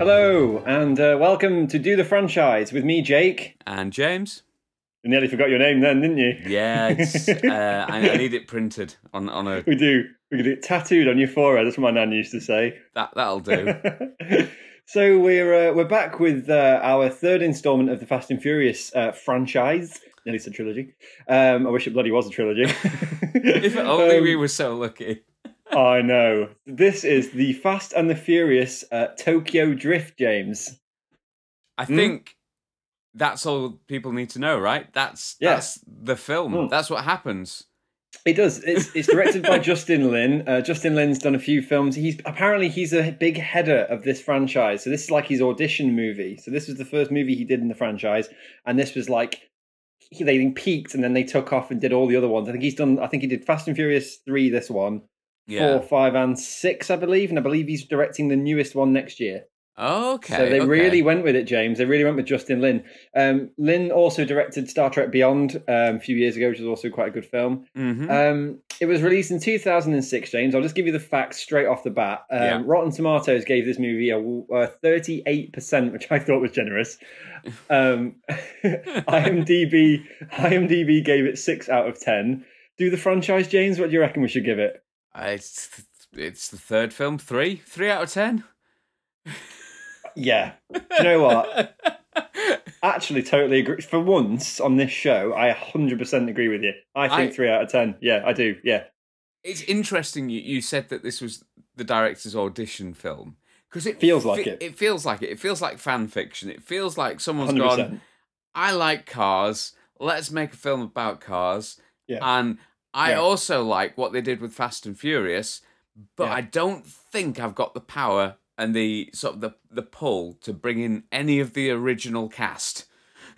Hello, and uh, welcome to Do the Franchise with me, Jake. And James? You nearly forgot your name then, didn't you? Yeah, it's, uh, I, I need it printed on, on a. We do. We could get it tattooed on your forehead. That's what my nan used to say. That, that'll do. so we're uh, we're back with uh, our third instalment of the Fast and Furious uh, franchise. Nearly said trilogy. Um, I wish it bloody was a trilogy. if only Um, we were so lucky. I know. This is the Fast and the Furious uh, Tokyo Drift, James. I Hmm? think that's all people need to know, right? That's Yeah. that's the film. Mm. That's what happens. It does. It's it's directed by Justin Lin. Uh, Justin Lin's done a few films. He's apparently he's a big header of this franchise. So this is like his audition movie. So this was the first movie he did in the franchise, and this was like he, they peaked and then they took off and did all the other ones. I think he's done. I think he did Fast and Furious three. This one, Yeah. four, five, and six, I believe. And I believe he's directing the newest one next year. Okay. So they okay. really went with it, James. They really went with Justin Lin. Um, Lin also directed Star Trek Beyond um, a few years ago, which was also quite a good film. Mhm. Um, it was released in 2006, James. I'll just give you the facts straight off the bat. Um, Yeah. Rotten Tomatoes gave this movie a, a 38%, which I thought was generous. Um, IMDb IMDb gave it six out of ten. Do the franchise, James? What do you reckon we should give it? Uh, It's it's the third film. Three, three out of ten. Yeah. Do you know what? Actually, totally agree. For once on this show, I 100% agree with you. I think I- three out of ten. Yeah, I do. Yeah. It's interesting. You, you said that this was the director's audition film because it Feels like it. It feels like it. It feels like fan fiction. It feels like someone's 100%. gone. I like cars. Let's make a film about cars. Yeah. And I Yeah. also like what they did with Fast and Furious, but Yeah. I don't think I've got the power and the sort of the the pull to bring in any of the original cast.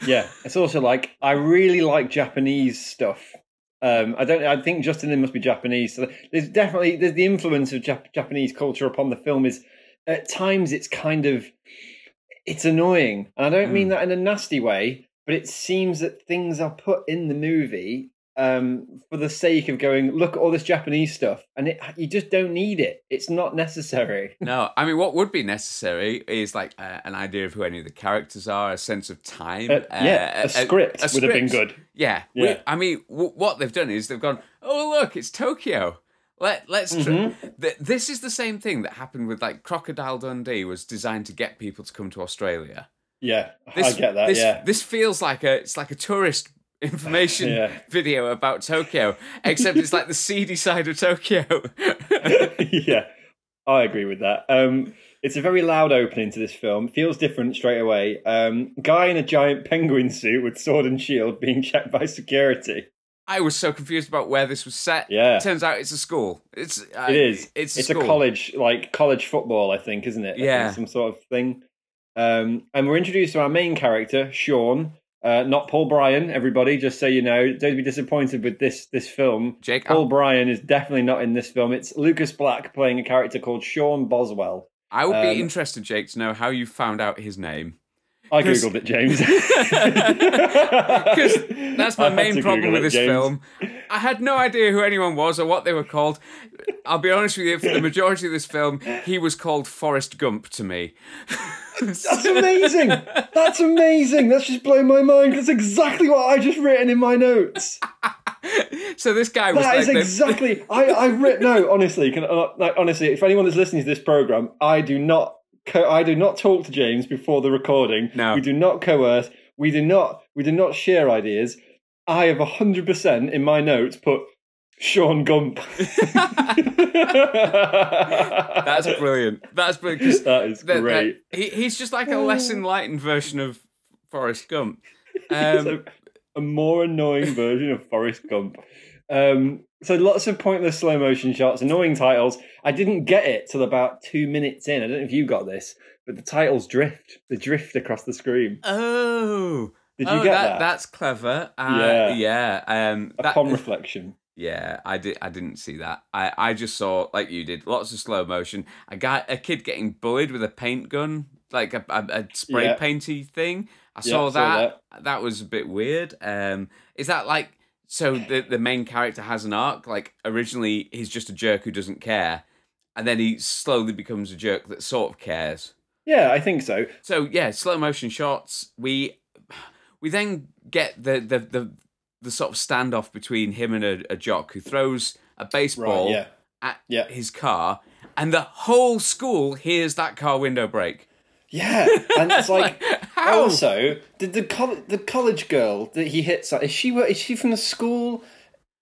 Yeah, it's also like I really like Japanese stuff. Um, I don't. I think Justin Lin must be Japanese. So there's definitely there's the influence of Jap- Japanese culture upon the film. Is at times it's kind of it's annoying, and I don't mean Mm. that in a nasty way. But it seems that things are put in the movie um, for the sake of going look at all this Japanese stuff, and it, you just don't need it. It's not necessary. No, I mean, what would be necessary is like uh, an idea of who any of the characters are, a sense of time. Uh, yeah, a script would have been good. Yeah, we- Yeah. I mean, w- what they've done is they've gone, oh look, it's Tokyo. Let let's. Tr- Mm-hmm. Th- this is the same thing that happened with like Crocodile Dundee was designed to get people to come to Australia. Yeah, This, I get that. This, yeah, this feels like a it's like a tourist information Yeah. video about Tokyo, except it's like the seedy side of Tokyo. yeah, I agree with that. Um, it's a very loud opening to this film. Feels different straight away. Um, guy in a giant penguin suit with sword and shield being checked by security. I was so confused about where this was set. Yeah. turns out it's a school. It's uh, It is. It's a, It's a college, like college football, I think, isn't it? I Yeah. some sort of thing. Um, and we're introduced to our main character, Sean. Uh, not Paul Bryan, everybody. Just so you know, don't be disappointed with this this film. Jake, Paul I'll- Bryan is definitely not in this film. It's Lucas Black playing a character called Sean Boswell. I would um, be interested, Jake, to know how you found out his name. I googled it, James. Because that's my I main problem Google with it, this film. I had no idea who anyone was or what they were called. I'll be honest with you, for the majority of this film, he was called Forrest Gump to me. That's amazing. That's amazing. That's just blown my mind. That's exactly what I just written in my notes. so this guy was That like is exactly. I I've written. No, honestly, can like honestly, if anyone that's listening to this program, I do not. Co- I do not talk to James before the recording. No. we do not coerce. We do not. We do not share ideas. I have hundred percent in my notes put Sean Gump. That's brilliant. That's brilliant. That is that- that- great. he, he's just like a less enlightened version of Forrest Gump. Um, a, a more annoying version of Forrest Gump. Um, so lots of pointless slow motion shots, annoying titles. I didn't get it till about two minutes in. I don't know if you got this, but the titles drift. They drift across the screen. oh. Did you oh, get that, that? That's clever. Uh, Yeah. yeah. Um, that, Upon reflection. Yeah, I did. I didn't see that. I, I just saw like you did, lots of slow motion. A guy, a kid getting bullied with a paint gun, like a, a, a spray Yeah. painty thing. I Yeah, saw, saw that. that. was a bit weird. Um, is that like so? The the main character has an arc. Like originally, he's just a jerk who doesn't care, and then he slowly becomes a jerk that sort of cares. Yeah, I think so. So yeah, slow motion shots. We we then get the the the, the sort of standoff between him and a, a jock who throws a baseball yeah. at Yeah. his car, and the whole school hears that car window break. Yeah, and it's like, how? also did the col- the college girl that he hits is she is she from the school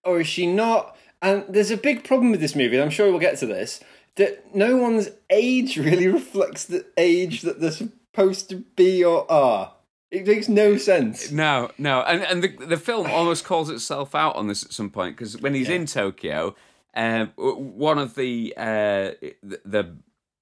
or is she not? And there's a big problem with this movie. and I'm sure we'll get to this. That no one's age really reflects the age that they're supposed to be or are. It makes no sense. No, no, and and the the film almost calls itself out on this at some point because when he's in Tokyo, um, one of the uh, the, the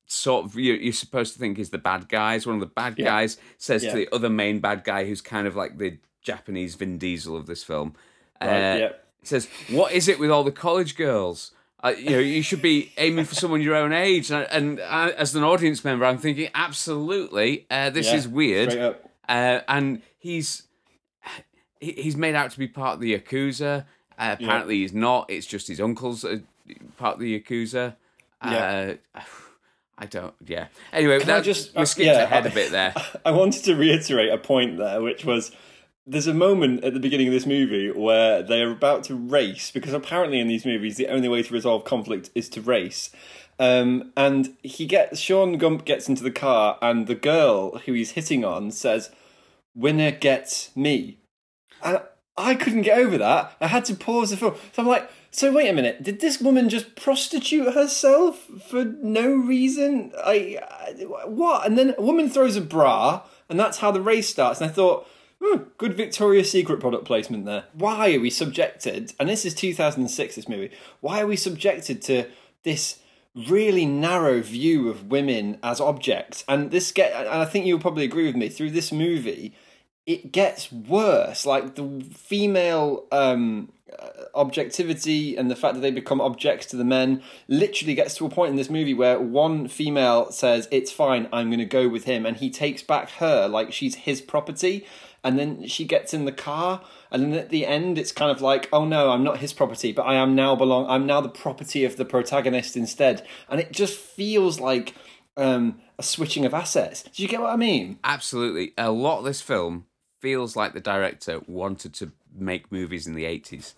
sort of you, you're supposed to think is the bad guys. One of the bad Yeah. guys says Yeah. to the other main bad guy, who's kind of like the Japanese Vin Diesel of this film, Right, uh, yeah. says, "What is it with all the college girls?" Uh, you know, you should be aiming for someone your own age. And, and I, as an audience member, I'm thinking, absolutely, uh, this Yeah, is weird. Uh, and he's he's made out to be part of the yakuza. Uh, apparently, he's not. It's just his uncle's uh, part of the yakuza. Yeah. I don't. Yeah. Anyway, I that, just- we skipped yeah, ahead I- a bit there. I wanted to reiterate a point there, which was there's a moment at the beginning of this movie where they are about to race because apparently in these movies the only way to resolve conflict is to race. Um, and he gets Sean Gump gets into the car, and the girl who he's hitting on says, "Winner gets me," and I couldn't get over that. I had to pause the film. So I'm like, so wait a minute, did this woman just prostitute herself for no reason? I, I what? And then a woman throws a bra, and that's how the race starts. And I thought. Hmm, good Victoria's Secret product placement there. Why are we subjected, and this is 2006, this movie, why are we subjected to this really narrow view of women as objects? And this get, and I think you'll probably agree with me, through this movie, it gets worse. Like the female um, uh, objectivity and the fact that they become objects to the men literally gets to a point in this movie where one female says, It's fine, I'm going to go with him. And he takes back her like she's his property. And then she gets in the car. And then at the end, it's kind of like, Oh no, I'm not his property, but I am now belong. I'm now the property of the protagonist instead. And it just feels like um, a switching of assets. Do you get what I mean? Absolutely, a lot of this film feels like the director wanted to make movies in the eighties.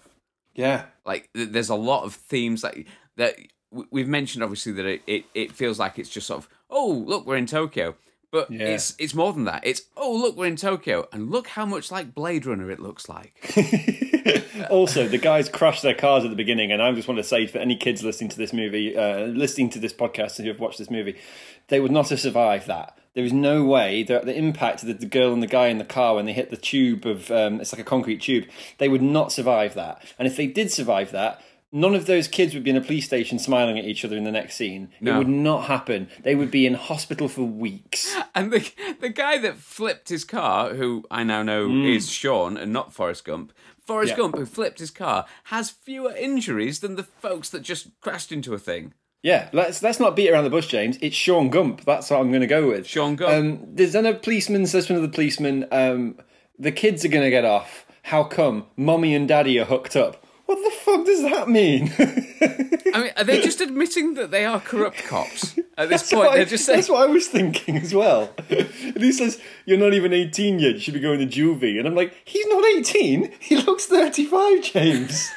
Yeah. like th- there's a lot of themes that that w- we've mentioned obviously that it, it, it feels like it's just sort of oh look we're in Tokyo but Yeah. it's it's more than that it's oh look we're in Tokyo and look how much like Blade Runner it looks like also, the guys crash their cars at the beginning, and I just want to say for any kids listening to this movie, uh, listening to this podcast, who have watched this movie, they would not have survived that. There is no way that the impact of the, the girl and the guy in the car when they hit the tube of um, it's like a concrete tube, they would not survive that. And if they did survive that, none of those kids would be in a police station smiling at each other in the next scene. It would not happen. They would be in hospital for weeks. and the the guy that flipped his car who I now know is Sean and not Forrest Gump Forrest Yeah. Gump who flipped his car has fewer injuries than the folks that just crashed into a thing Yeah, let's let's not beat around the bush, James. It's Sean Gump. That's what I'm going to go with. Sean Gump. Um, there's then a policeman says to another policeman, um, "The kids are going to get off. How come? Mommy and Daddy are hooked up. What the fuck does that mean? I mean are they just admitting that they are corrupt cops at this point what I- they're just saying That's what I was thinking as well. and he says, "You're not even 18 yet. You should be going to juvie." And I'm like, "He's not 18. He looks 35, James."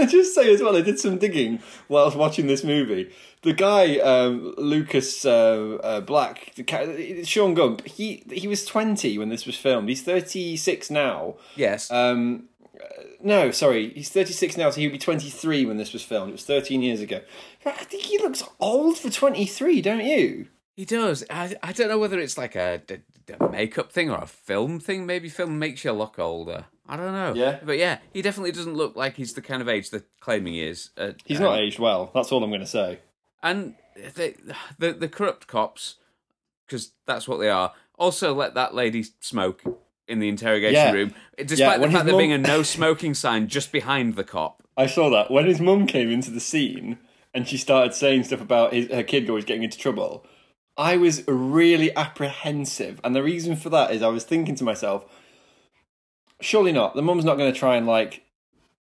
I just say as well? I did some digging while I was watching this movie. The guy, um, Lucas uh, uh, Black, ca- Sean Gump, he he was 20 when this was filmed. He's 36 now. yes Um, uh, no, sorry, he's 36 now, so he would be 23 when this was filmed. It was 13 years ago. I think he looks old for 23, don't you? He does. I, I don't know whether it's like a makeup thing or a film thing. Maybe film makes you look older. I don't know. Yeah. But yeah, he definitely doesn't look like he's the kind of age they're claiming he is. Uh, He's um, not aged well. That's all I'm going to say. And the, the, the corrupt cops, because that's what they are, also let that lady smoke in the interrogation Yeah. room, despite Yeah, the fact there being a no smoking sign just behind the cop. I saw that when his mum came into the scene and she started saying stuff about his, her kid always getting into trouble. I was really apprehensive, and the reason for that is I was thinking to myself, surely not. The mum's not going to try and like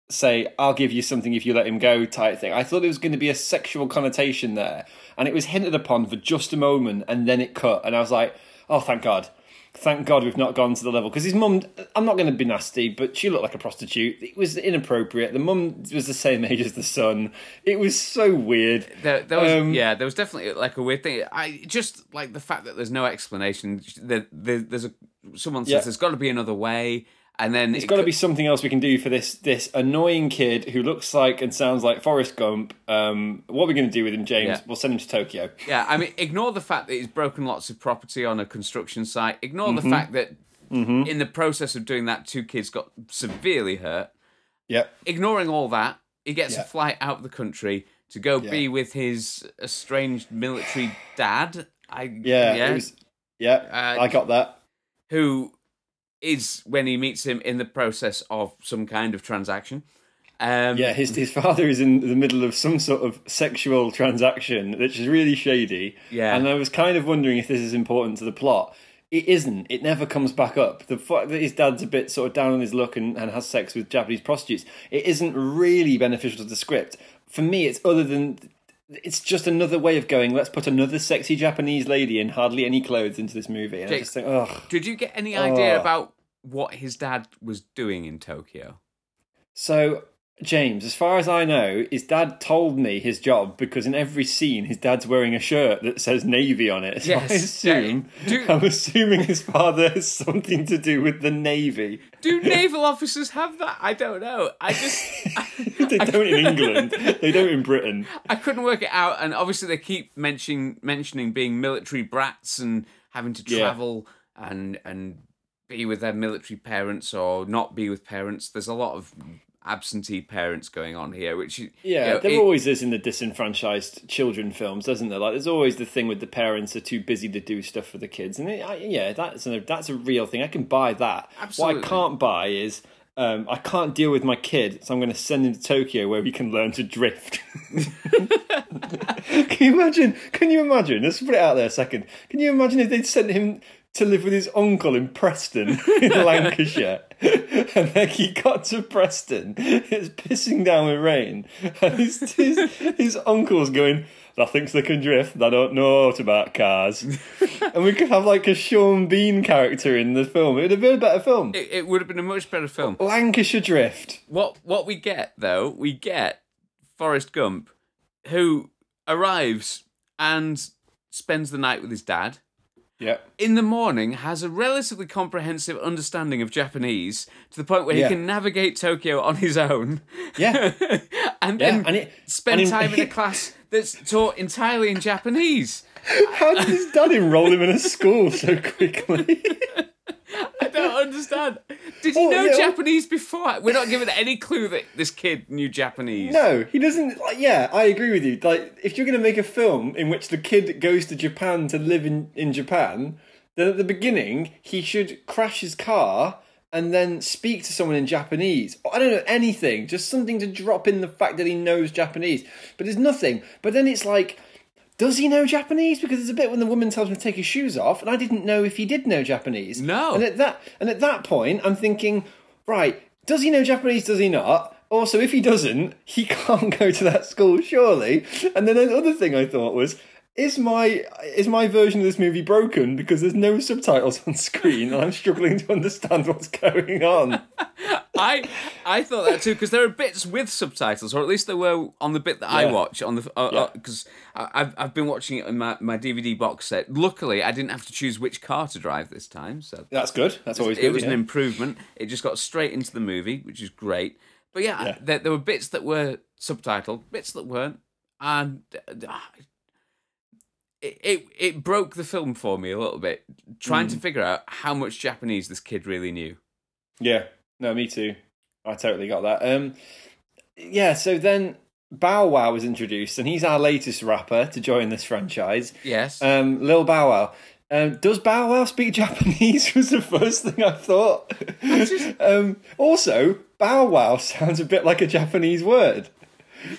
say, "I'll give you something if you let him go" type thing. I thought there was going to be a sexual connotation there, and it was hinted upon for just a moment, and then it cut, and I was like, "Oh, thank God." Thank God we've not gone to the level because his mum. I'm not going to be nasty, but she looked like a prostitute. It was inappropriate. The mum was the same age as the son. It was so weird. There, there was, Um, yeah, there was definitely like a weird thing. I just like the fact that there's no explanation. That there, there's a someone says Yeah. there's got to be another way, and then There's got to be something else we can do for this this annoying kid who looks like and sounds like Forrest Gump. Um, what are we going to do with him, James? Yeah. We'll send him to Tokyo. Yeah, I mean, ignore the fact that he's broken lots of property on a construction site. Ignore Mm-hmm. the fact that in the process of doing that, two kids got severely hurt. Yep. Ignoring all that, he gets a flight out of the country to go Yeah. be with his estranged military dad. I Yeah. yeah was, yeah. Uh, I got that. who is when he meets him in the process of some kind of transaction. Um, Yeah, his his father is in the middle of some sort of sexual transaction, which is really shady. Yeah. and I was kind of wondering if this is important to the plot. It isn't. It never comes back up. The fact that his dad's a bit sort of down on his luck and, and has sex with Japanese prostitutes, it isn't really beneficial to the script. For me, it's other than it's just another way of going. Let's put another sexy Japanese lady in hardly any clothes into this movie, and I just think, ugh. Did you get any idea Oh. about what his dad was doing in Tokyo? So, James, as far as I know, his dad told me his job because in every scene his dad's wearing a shirt that says Navy on it. So Yes. I assume, do, I'm assuming his father has something to do with the Navy. Do naval officers have that? I don't know. I just They don't in England. They don't in Britain. I couldn't work it out, and obviously they keep mentioning mentioning being military brats and having to Yeah. travel and and be with their military parents or not be with parents. There's a lot of absentee parents going on here, which Yeah, you know, there it- always is in the disenfranchised children films, doesn't there? Like, there's always the thing with the parents are too busy to do stuff for the kids, and it, I, yeah, that's a that's a real thing. I can buy that. Absolutely. What I can't buy is um, I can't deal with my kid, so I'm going to send him to Tokyo where he can learn to drift. can you imagine? Can you imagine? Let's put it out there a second. Can you imagine if they'd sent him to live with his uncle in Preston, in Lancashire? and then he got to Preston. It's pissing down with rain, and his his, his uncle's going. That thinks they can drift. They don't know about cars. and we could have like a Sean Bean character in the film. It would have been a better film. it, it would have been a much better film. Lancashire Drift. What what we get though, we get Forrest Gump, who arrives and spends the night with his dad. Yep. in the morning has a relatively comprehensive understanding of Japanese to the point where Yeah. he can navigate Tokyo on his own. Yeah. and Yeah, then and it- spend and in- time in a class that's taught entirely in Japanese. How did his dad enroll him in a school so quickly? I don't understand. Did he Oh, know yeah. Japanese before? We're not given any clue that this kid knew Japanese. no, he doesn't. Like, yeah, I agree with you. Like, if you're going to make a film in which the kid goes to Japan to live in, in Japan, then at the beginning he should crash his car and then speak to someone in Japanese. I don't know anything, just something to drop in the fact that he knows Japanese. But there's nothing. But then it's like. Does he know Japanese? Because there's a bit when the woman tells him to take his shoes off, and I didn't know if he did know Japanese. No. And at that and at that point, I'm thinking, right, does he know Japanese? Does he not? Also, if he doesn't, he can't go to that school, surely. And then another thing I thought was, is my is my version of this movie broken because there's no subtitles on screen and I'm struggling to understand what's going on? I I thought that too because there are bits with subtitles, or at least there were on the bit that I watch on the because I've I've been watching it in my, my DVD box set. Luckily, I didn't have to choose which car to drive this time, so That's good. That's always good, it was an improvement. It just got straight into the movie, which is great. But yeah, Yeah. There, there were bits that were subtitled, bits that weren't, and uh, it, it it broke the film for me a little bit, trying Mm. to figure out how much Japanese this kid really knew. Yeah, no, me too. I totally got that. Um, yeah, so then Bow Wow was introduced, and he's our latest rapper to join this franchise. Yes. Um, Lil Bow Wow. Um, does Bow Wow speak Japanese? Was the first thing I thought. um, also, Bow Wow sounds a bit like a Japanese word.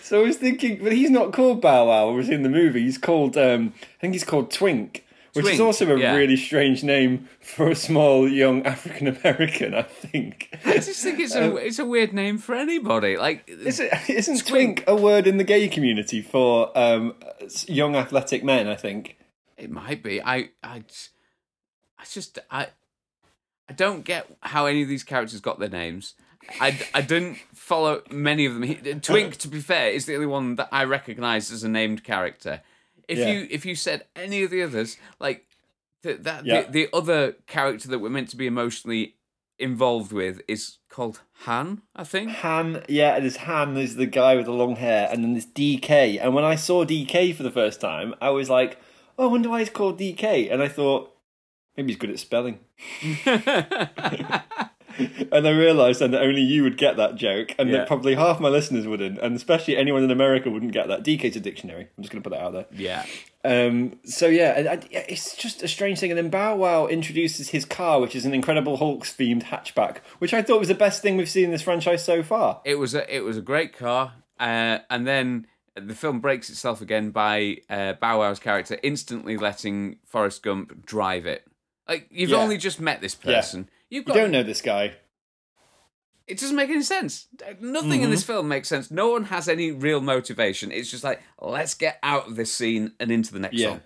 So I was thinking, but he's not called Bow Wow. Was in the movie, he's called. Um, I think he's called Twink, which is also a yeah. really strange name for a small young African American. I think. I just think it's a it's a weird name for anybody. Like Is it, isn't Twink. twink a word in the gay community for um, young athletic men? I think. It might be. I I I just I I don't get how any of these characters got their names. I, I didn't follow many of them. He- Twink, to be fair, is the only one that I recognise as a named character. If Yeah. you if you said any of the others, like the, that Yeah. the, the other character that we're meant to be emotionally involved with is called Han, I think. Han, yeah, there's Han, is the guy with the long hair, and then there's DK. And when I saw DK for the first time, I was like, oh, I wonder why he's called DK. And I thought, maybe he's good at spelling. and I realised then that only you would get that joke, and Yeah. that probably half my listeners wouldn't, and especially anyone in America wouldn't get that. DK's a dictionary. I'm just going to put that out there. yeah. Um, so yeah, it's just a strange thing. And then Bow Wow introduces his car, which is an Incredible Hulk's themed hatchback, which I thought was the best thing we've seen in this franchise so far. it was a it was a great car, uh, and then the film breaks itself again by uh, Bow Wow's character instantly letting Forrest Gump drive it. Like you've Yeah. only just met this person, you've You don't know this guy. it doesn't make any sense. Nothing Mm-hmm. in this film makes sense. No one has any real motivation. It's just like let's get out of this scene and into the next Yeah. one.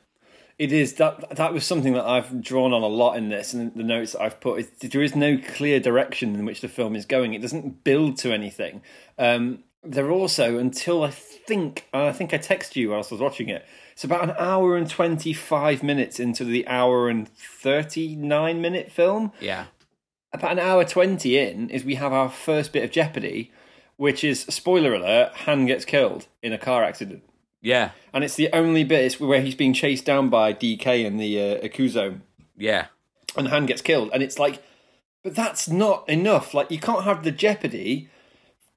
It is that that was something that I've drawn on a lot in this, and the notes that I've put. Is, there is no clear direction in which the film is going. It doesn't build to anything. Um, they're also until I think I think I texted you whilst I was watching it. It's about an hour and twenty five minutes into the hour and thirty nine minute film. Yeah, About an hour twenty in is we have our first bit of Jeopardy, which is spoiler alert: Han gets killed in a car accident. yeah, And it's the only bit is where he's being chased down by DK and the uh, Akuzo, yeah, and Han gets killed. And it's like, but that's not enough. Like, you can't have the Jeopardy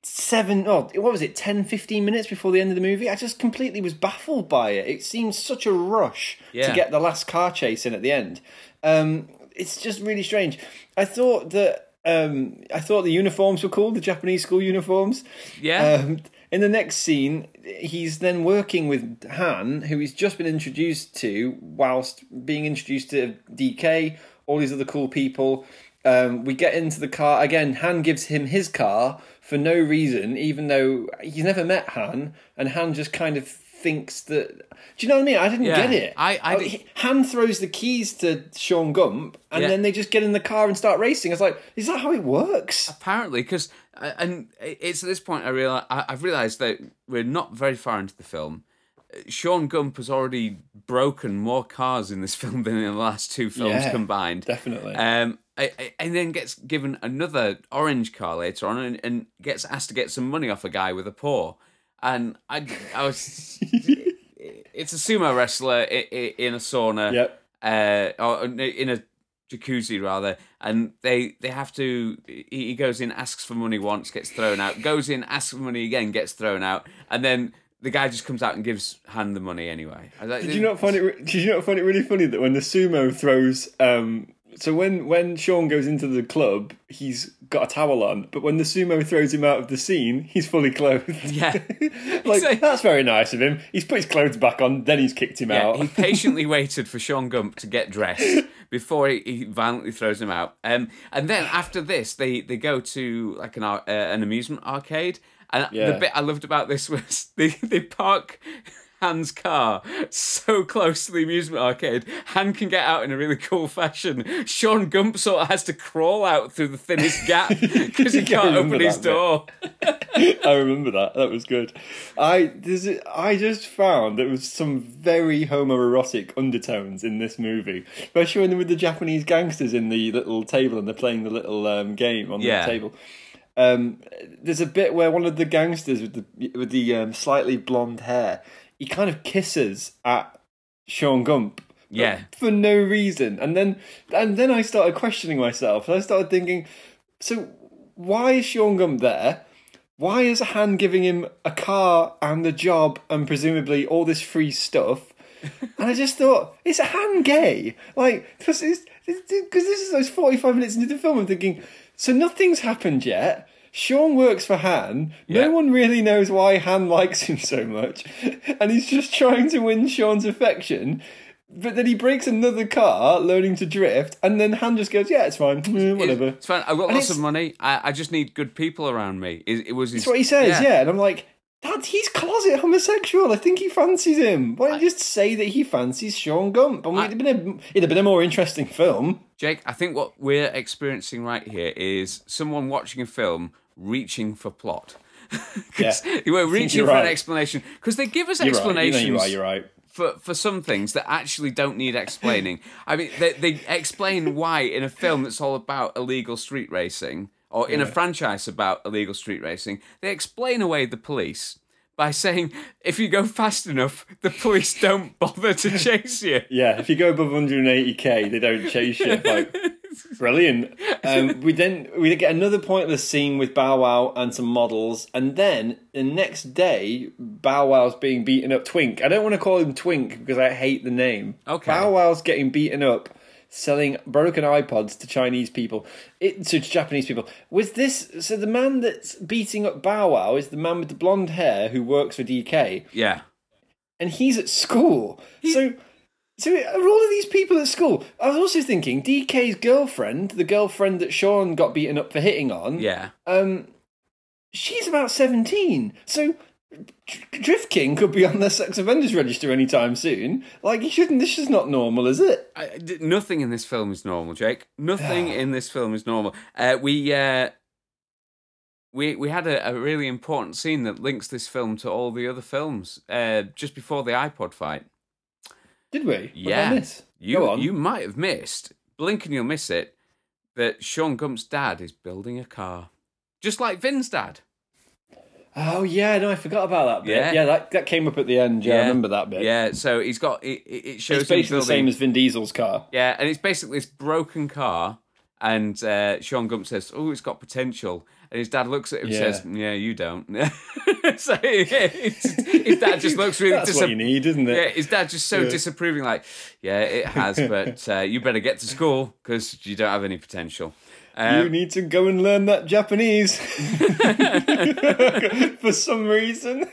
seven, oh, what was it, 10, 15 minutes before the end of the movie? I just completely was baffled by it. It seemed such a rush Yeah. to get the last car chase in at the end. Um, it's just really strange. I thought that. Um, I thought the uniforms were cool, the Japanese school uniforms. yeah. Um, in the next scene, he's then working with Han, who he's just been introduced to, whilst being introduced to DK, all these other cool people. Um, we get into the car again. Han gives him his car for no reason, even though he's never met Han, and Han just kind of thinks that. Do you know what I mean? I didn't Yeah. get it. I- I Oh, Han throws the keys to Sean Gump, and Yeah. then they just get in the car and start racing. I was like, is that how it works? apparently because and it's at this point i realize i've realized that we're not very far into the film Uh, sean gump has already broken more cars in this film than in the last two films Yeah, combined Definitely. um I- I- and then gets given another orange car later on and, and gets asked to get some money off a guy with a paw and i i was it's a sumo wrestler in a sauna yep. uh, or in a jacuzzi rather, and they they have to. He goes in, asks for money once, gets thrown out. Goes in, asks for money again, gets thrown out, and then the guy just comes out and gives Han the money anyway. Like, Did you not find it? Did you not find it really funny that when the sumo throws, um, so when when Sean goes into the club, he's got a towel on, but when the sumo throws him out of the scene, he's fully clothed. Yeah. like So- that's very nice of him. He's put his clothes back on, then he's kicked him Yeah, out. he patiently waited for Sean Gump to get dressed before he, he violently throws him out. Um, and then after this, they, they go to like an uh, an amusement arcade. And Yeah. the bit I loved about this was they, they park Han's car so close to the amusement arcade. Han can get out in a really cool fashion. Sean Gump sort of has to crawl out through the thinnest gap because he can't open his door. I remember that. That was good. I a- I just found there was some very homoerotic undertones in this movie, especially when they're with the Japanese gangsters in the little table and they're playing the little um, game on Yeah. the table. Um, there's a bit where one of the gangsters with the with the um, slightly blonde hair, he kind of kisses at Sean Gump. Yeah. For no reason, and then and then I started questioning myself. I started thinking, so why is Sean Gump there? Why is Han giving him a car and a job and presumably all this free stuff? And I just thought, is Han gay? Like, because this is those 45 minutes into the film, I'm thinking, so nothing's happened yet. Sean works for Han. Yeah. No one really knows why Han likes him so much. And he's just trying to win Sean's affection. but then he breaks another car, learning to drift, and then Han just goes, "Yeah, it's fine, whatever." It's fine. I've got And lots of money. I, I just need good people around me. It, it was his, That's what he says, yeah. And I'm like, Dad, he's closet homosexual. I think he fancies him. Why don't you just say that he fancies Sean Gump? And it'd, have been a, it'd have been a more interesting film. Jake, I think what we're experiencing right here is someone watching a film reaching for plot. Yeah. we're reaching for an explanation because they give us You're right. You explanations know you are. You're right. for for some things that actually don't need explaining. I mean, they, they explain why in a film that's all about illegal street racing, or in a franchise about illegal street racing, they explain away the police by saying if you go fast enough, the police don't bother to chase you. Yeah, if you go above 180k, they don't chase you. Like, brilliant. Um, we then we get another pointless scene with Bow Wow and some models, and then the next day, Bow Wow's being beaten up. Twink. I don't want to call him Twink because I hate the name. Okay. Bow Wow's getting beaten up. Selling broken iPods to Chinese people, it, to Japanese people. Was this so? The man that's beating up Bow Wow is the man with the blonde hair who works for DK Yeah. and he's at school. So, so are all of these people at school? I was also thinking DK's girlfriend, the girlfriend that Sean got beaten up for hitting on, Yeah. um, she's about seventeen. So. Drift King could be on the sex offenders register anytime soon. Like, he shouldn't. This is not normal, is it? I, nothing in this film is normal, Jake. Nothing in this film is normal. Uh, we uh, we we had a, a really important scene that links this film to all the other films. Uh, just before the iPod fight, Did we? What did Yeah. miss? you you might have missed. Blink and you'll miss it. That Sean Gump's dad is building a car, just like Vin's dad. Oh yeah, no, I forgot about that bit. Yeah. Yeah, that, that came up at the end. Yeah, I remember that bit. Yeah, so he's got it. It shows it's basically the same as Vin Diesel's car. Yeah, and it's basically this broken car, and uh, Sean Gump says, "Oh, it's got potential," and his dad looks at him and says, "Yeah, you don't." so it's- his dad just looks really That's what you need, isn't it? Yeah, his dad just so Yeah. disapproving, like, "Yeah, it has, but uh, you better get to school because you don't have any potential." You Um, need to go and learn that Japanese for some reason.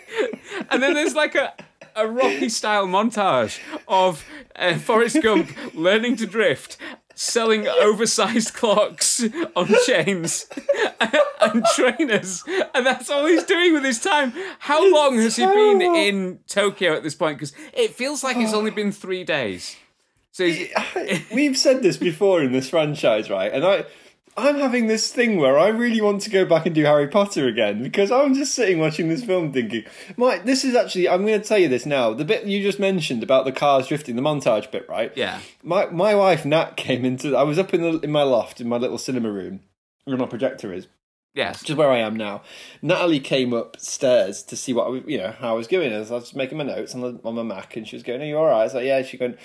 and then there's like a a Rocky style montage of uh, Forrest Gump learning to drift, selling oversized clocks on chains and trainers, and that's all he's doing with his time. How long has he been in Tokyo at this point? Because it feels like it's only been three days. So We've said this before in this franchise, right? And I, I'm having this thing where I really want to go back and do Harry Potter again because I'm just sitting watching this film thinking, Mike, this is actually. I'm going to tell you this now. The bit you just mentioned about the cars drifting, the montage bit, right? yeah, My my wife Nat came into. I was up in the in my loft in my little cinema room, where my projector is. yes, which is where I am now. Natalie came upstairs to see what I, was- you know how I was going. As I was making my notes on the, on my Mac, and she was going, "Are you all right?" I was like, "Yeah." She going,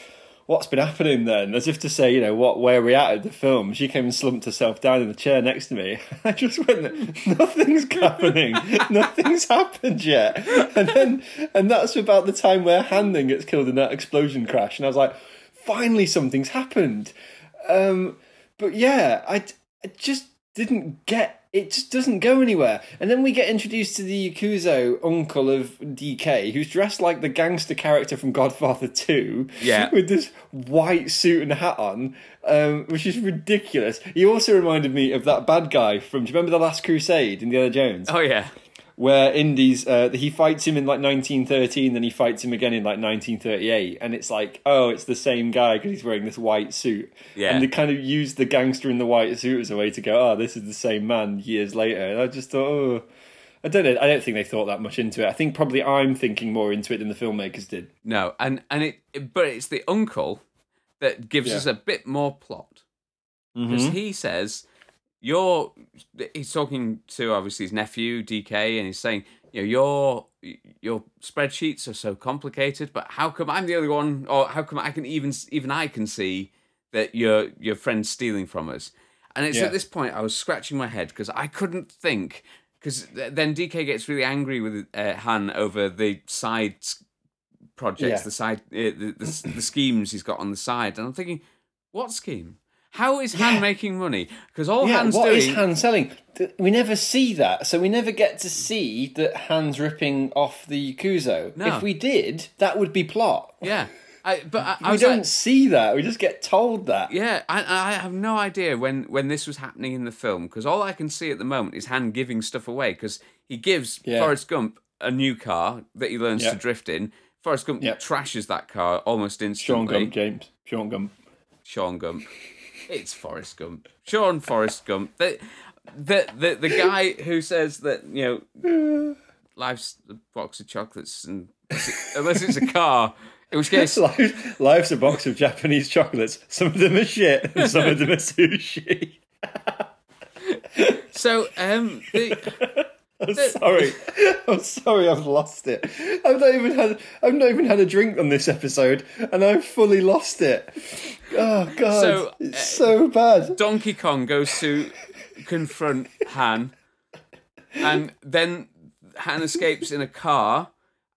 "What's been happening then?" As if to say, you know, what where are we at in the film? She came and slumped herself down in the chair next to me. I just went, "Nothing's happening. Nothing's happened yet." And then, and that's about the time where Han then gets killed in that explosion crash, and I was like, "Finally, something's happened." Um, but yeah, I, I just didn't get it. Just doesn't go anywhere. And then we get introduced to the Yakuzo uncle of DK, who's dressed like the gangster character from Godfather Two. Yeah. with this white suit and hat on, um, which is ridiculous. He also reminded me of that bad guy from. Do you remember the Last Crusade, Indiana Jones? oh yeah, where Indy's uh, he fights him in like 1913, then he fights him again in like 1938, and it's like, oh, it's the same guy because he's wearing this white suit. Yeah. and they kind of used the gangster in the white suit as a way to go, oh, this is the same man years later. And I just thought, oh, I don't know. I don't think they thought that much into it. I think probably I'm thinking more into it than the filmmakers did. no, and and it, but it's the uncle that gives Yeah. us a bit more plot. because Mm-hmm. he says you're he's talking to obviously his nephew DK and he's saying you know your your spreadsheets are so complicated but how come I'm the only one or how come I can even even I can see that your your friend's stealing from us and it's Yeah. at this point I was scratching my head because I couldn't think because then DK gets really angry with uh, Han over the side projects Yeah. the side uh, the, the the schemes he's got on the side and I'm thinking what scheme how is Han Yeah. making money? Because all Yeah, Han's what doing. is Han selling? We never see that, so we never get to see that Han's ripping off the Yakuzo. No. If we did, that would be plot. Yeah, I, but I, I we don't like, see that. We just get told that. yeah, I, I have no idea when when this was happening in the film because all I can see at the moment is Han giving stuff away because he gives Yeah. Forrest Gump a new car that he learns Yeah. to drift in. Forrest Gump Yeah. trashes that car almost instantly. Sean. Gump, James. Sean Gump. Sean Gump. It's Forrest Gump. Sean Forrest Gump. The, the the the guy who says that you know life's a box of chocolates and unless it's a car, in which case Life, life's a box of Japanese chocolates. Some of them are shit, and some of them are sushi. so um the, I'm sorry. I'm sorry. I've lost it. I've not even had. I've not even had a drink on this episode, and I've fully lost it. Oh god, So, it's uh, so bad. Donkey Kong goes to confront Han, and then Han escapes in a car,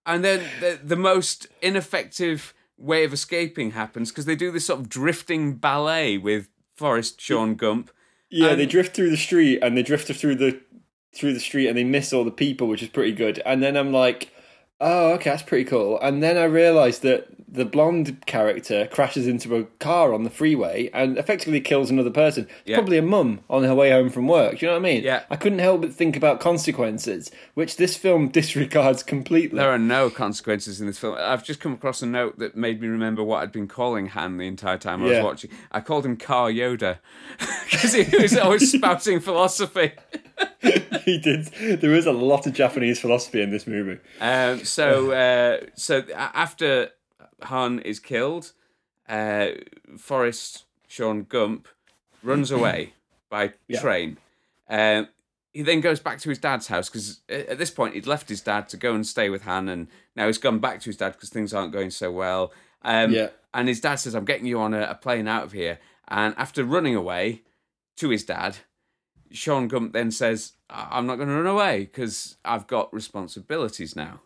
and then the, the most ineffective way of escaping happens because they do this sort of drifting ballet with Forrest Sean Gump. Yeah, and- they drift through the street, and they drift through the through the street, and they miss all the people, which is pretty good. And then I'm like, oh, okay, that's pretty cool. And then I realised that the blonde character crashes into a car on the freeway and effectively kills another person. Yeah. Probably a mum on her way home from work. Do you know what I mean? Yeah. I couldn't help but think about consequences, which this film disregards completely. There are no consequences in this film. I've just come across a note that made me remember what I'd been calling Han the entire time I was watching. I called him Car Yoda because he was always spouting philosophy. he did. There was a lot of Japanese philosophy in this movie. Um, so, uh, so after Han is killed, uh, Forrest Sean Gump runs away by train. Um, he then goes back to his dad's house because at this point he'd left his dad to go and stay with Han, and now he's gone back to his dad because things aren't going so well. Um, Yeah. And his dad says, "I'm getting you on a, a plane out of here." And after running away to his dad, Sean Gump then says, "I'm not going to run away because I've got responsibilities now."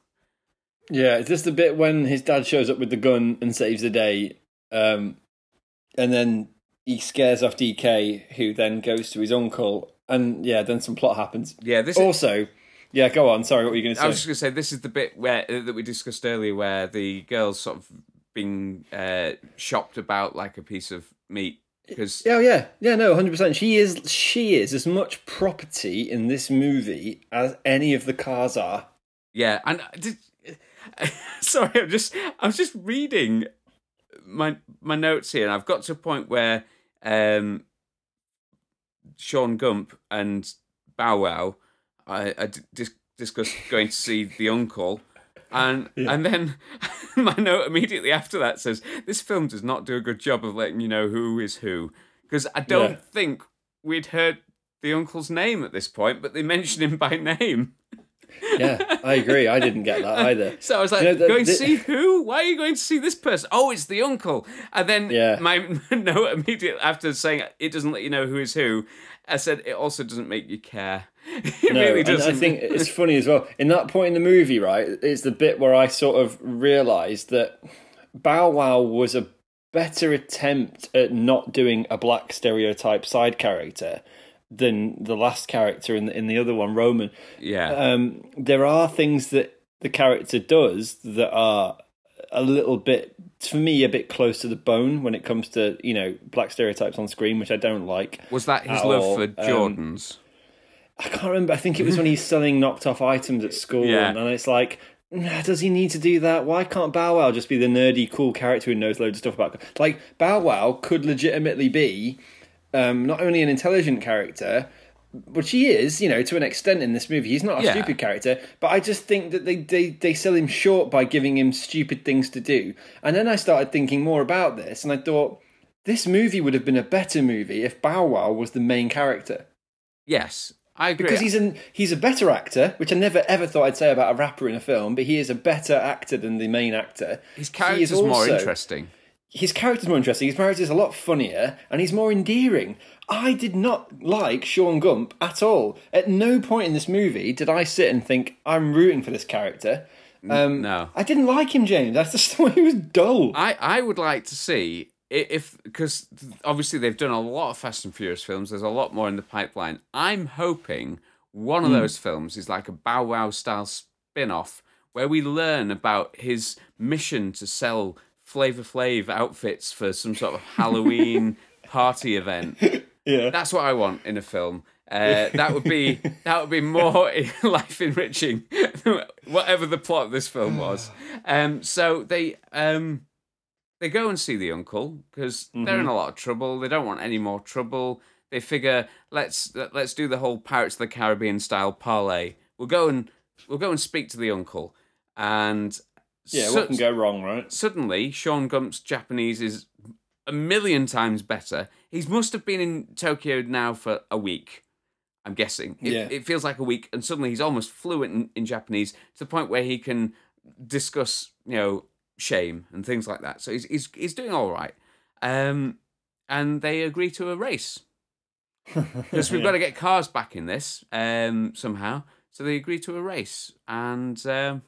Yeah, it's just the bit when his dad shows up with the gun and saves the day, um, and then he scares off DK, who then goes to his uncle, and yeah, then some plot happens. Yeah, this is, Also, yeah, go on. Sorry, what were you going to say? I was just going to say this is the bit where uh, that we discussed earlier, where the girl's sort of being uh, shopped about like a piece of meat because Yeah, yeah, yeah. No, hundred percent. She is. She is as much property in this movie as any of the cars are. yeah, and did, sorry, I'm just I'm just reading my my notes here, and I've got to a point where um, Sean Gump and Bow Wow, I, I dis- discussed going to see the uncle. And and then my note immediately after that says this film does not do a good job of letting you know who is who because I don't Yeah. think we'd heard the uncle's name at this point, but they mentioned him by name. Yeah, I agree. I didn't get that either. So I was like, You know, the- going to see who? Why are you going to see this person? Oh, it's the uncle. And then Yeah. my note immediately after saying it doesn't let you know who is who, I said it also doesn't make you care. It No, really and doesn't. I think it's funny as well. In that point in the movie, right, it's the bit where I sort of realised that Bow Wow was a better attempt at not doing a black stereotype side character than the last character in the, in the other one, Roman. yeah. Um, there are things that the character does that are a little bit, for me, a bit close to the bone when it comes to you know black stereotypes on screen, which I don't like. Was that his love all. for Um, Jordans? I can't remember. I think it was when he's selling knocked off items at school, Yeah. and it's like, nah, does he need to do that? Why can't Bow Wow just be the nerdy, cool character who knows loads of stuff about? Like Bow Wow could legitimately be um, not only an intelligent character, but she is, you know, to an extent in this movie. He's not a Yeah. stupid character, but I just think that they, they they sell him short by giving him stupid things to do. And then I started thinking more about this, and I thought. This movie would have been a better movie if Bow Wow was the main character yes, I agree. because he's an he's a better actor, which I never ever thought I'd say about a rapper in a film, but he is a better actor than the main actor. his He character's is more interesting. His character's more interesting. His character's a lot funnier, and he's more endearing. I did not like Sean Gump at all. At no point in this movie did I sit and think I'm rooting for this character. Um, no. I didn't like him, James. I just thought he was dull. I, I would like to see if because obviously they've done a lot of Fast and Furious films. There's a lot more in the pipeline. I'm hoping one of those films is like a Bow Wow style spin off where we learn about his mission to sell Flavor Flav outfits for some sort of Halloween party event. Yeah. That's what I want in a film. Uh, that would be that would be more life enriching, whatever the plot of this film was. Um, so they um, they go and see the uncle because they're in a lot of trouble. They don't want any more trouble. They figure let's let's do the whole Pirates of the Caribbean style parlay. We'll go and we'll go and speak to the uncle, and Yeah, what can go wrong, right? suddenly Sean Gump's Japanese is a million times better. He must have been in Tokyo now for a week. I'm guessing. It, Yeah. it feels like a week, and suddenly he's almost fluent in, in Japanese to the point where he can discuss, you know, shame and things like that. So he's he's he's doing all right. Um, and they agree to a race because we've got to get cars back in this um, somehow. So they agree to a race, and um,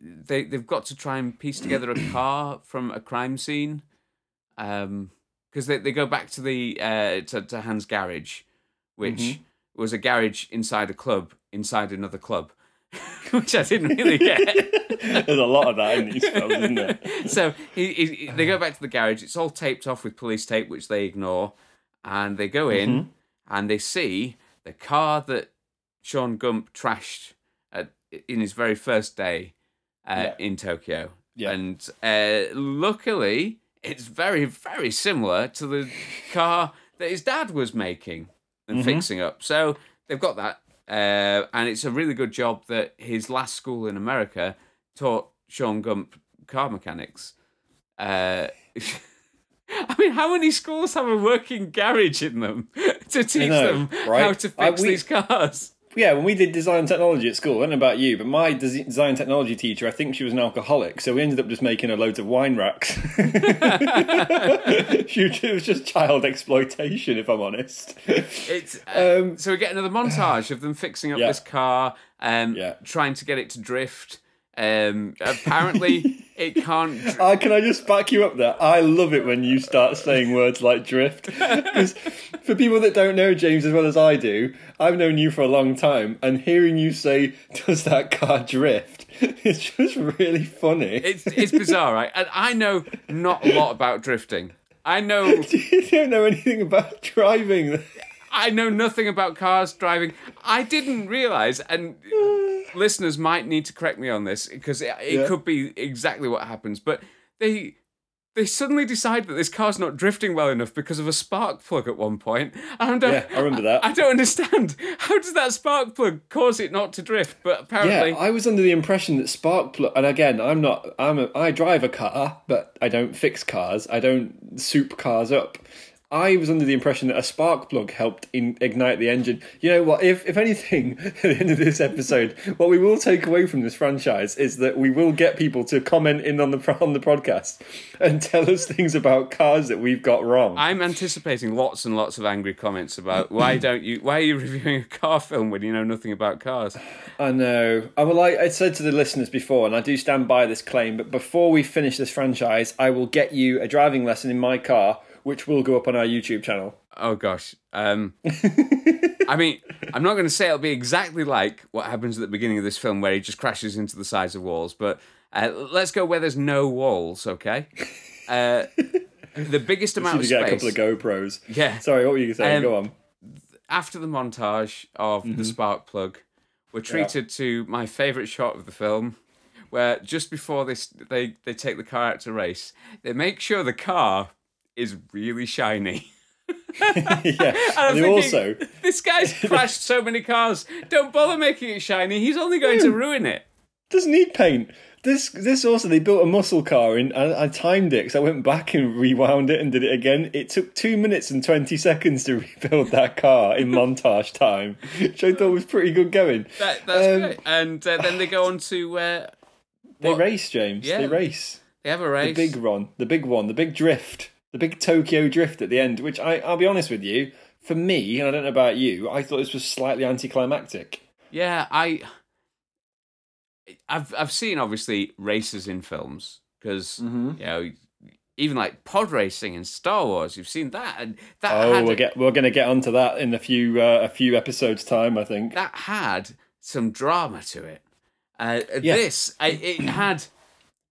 they they've got to try and piece together a car from a crime scene, because they they go back to the uh, to, to Hans' garage, which Mhm. was a garage inside a club inside another club, which I didn't really get. There's a lot of that in these films, isn't there? so he, he, they go back to the garage. It's all taped off with police tape, which they ignore, and they go in Mm-hmm. and they see the car that Sean Gump trashed at, in his very first day uh, Yeah. in Tokyo. Yeah. And uh, luckily, it's very, very similar to the car that his dad was making and Mm-hmm. fixing up. So they've got that. Uh, and it's a really good job that his last school in America taught Sean Gump car mechanics. Uh, I mean, how many schools have a working garage in them to teach know, them right? how to I- fix we- these cars? Yeah, when we did design technology at school, I don't know about you, but my des- design technology teacher, I think she was an alcoholic, so we ended up just making a loads of wine racks. She- it was just child exploitation, if I'm honest. It's uh, Um, so we get another montage of them fixing up Yeah. this car, um, Yeah. trying to get it to drift. Um, apparently, it can't. dr- Uh, can I just back you up there? I love it when you start saying words like drift. Because for people that don't know James as well as I do, I've known you for a long time, and hearing you say, Does that car drift? It's just really funny. It's it's bizarre, right? And I know not a lot about drifting. I know you don't know anything about driving. I know nothing about cars driving. I didn't realize, and listeners might need to correct me on this because it, it Yeah. could be exactly what happens. But they they suddenly decide that this car's not drifting well enough because of a spark plug at one point. And I Yeah, I remember that. I don't understand how does that spark plug cause it not to drift? But apparently, Yeah, I was under the impression that spark plug. And again, I'm not. I'm. A, I drive a car, but I don't fix cars. I don't soup cars up. I was under the impression that a spark plug helped in, ignite the engine. You know what? If if anything, at the end of this episode, what we will take away from this franchise is that we will get people to comment in on the on the podcast and tell us things about cars that we've got wrong. I'm anticipating lots and lots of angry comments about why don't you why are you reviewing a car film when you know nothing about cars? I know. I will. I, I said to the listeners before, and I do stand by this claim. But before we finish this franchise, I will get you a driving lesson in my car, which will go up on our YouTube channel. Oh gosh. Um, I mean, I'm not going to say it'll be exactly like what happens at the beginning of this film, where he just crashes into the sides of walls. But uh, let's go where there's no walls. Okay. Uh, the biggest amount you of get a couple of GoPros. Yeah. Sorry, what were you saying? Um, go on. after the montage of Mm-hmm. the spark plug, we're treated to my favourite shot of the film, where just before this they they take the car out to race, they make sure the car is really shiny. yeah. And And also, this guy's crashed so many cars. Don't bother making it shiny. He's only going to ruin it. doesn't need paint. This this also they built a muscle car and I, I timed it because I went back and rewound it and did it again. It took two minutes and twenty seconds to rebuild that car in montage time, which I thought was pretty good going. That, that's Um, great. And uh, then they go on to uh, They race, James. Yeah. They race. they have a The big run, the big one, the big drift, the big Tokyo drift at the end. Which I, I'll be honest with you, for me, and I don't know about you, I thought this was slightly anticlimactic. Yeah, I, I've I've seen obviously races in films because Mm-hmm. you know even like pod racing in Star Wars. You've seen that, and that Oh, had we'll get we're going to get onto that in a few uh, a few episodes time, I think. that had some drama to it. Uh, Yeah. This I, it had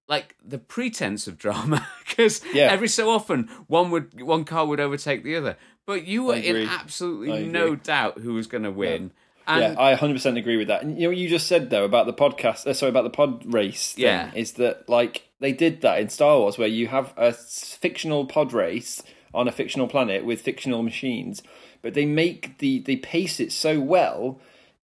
like the pretense of drama because Yeah. every so often one would one car would overtake the other, but you were in absolutely no doubt who was going to win. And yeah, I 100% agree with that. And you know what you just said though about the podcast, uh, sorry about the pod race thing, Yeah. is that like they did that in Star Wars where you have a fictional pod race on a fictional planet with fictional machines, but they make the they pace it so well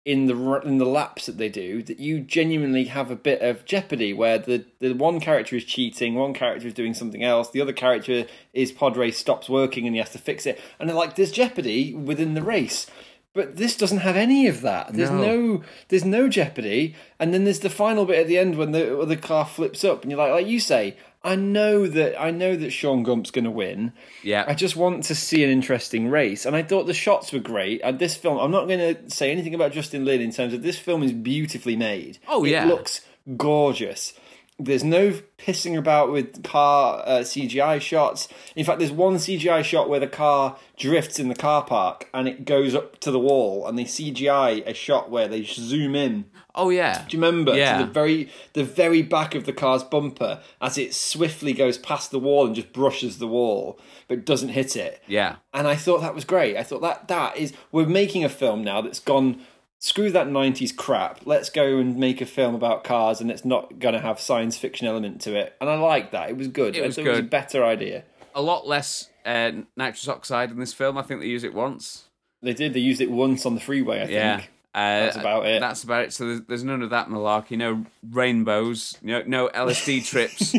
in the in the laps that they do that you genuinely have a bit of jeopardy where the the one character is cheating, one character is doing something else, the other character is pod race stops working and he has to fix it, and they're like there's jeopardy within the race. But this doesn't have any of that. There's No. no, there's no jeopardy, and then there's the final bit at the end when the the car flips up, and you're like, like you say, I know that I know that Sean Gump's going to win. yeah, I just want to see an interesting race, and I thought the shots were great. And this film, I'm not going to say anything about Justin Lin in terms of this film is beautifully made. Oh, it yeah. looks gorgeous. There's no pissing about with car uh, CGI shots. In fact, there's one CGI shot where the car drifts in the car park and it goes up to the wall, and they CGI a shot where they zoom in oh yeah, do you remember Yeah. to the very the very back of the car's bumper as it swiftly goes past the wall and just brushes the wall but doesn't hit it? yeah, And I thought that was great. I thought that that is we're making a film now that's gone screw that 90s crap. Let's go and make a film about cars and it's not going to have science fiction element to it. And I like that. It was good. It was thought It was a better idea. a lot less uh, nitrous oxide in this film. I think they use it once. They did. They used it once on the freeway, I Yeah. think. Uh, That's about it. That's about it. So there's, there's none of that malarkey. No rainbows. No, no LSD trips.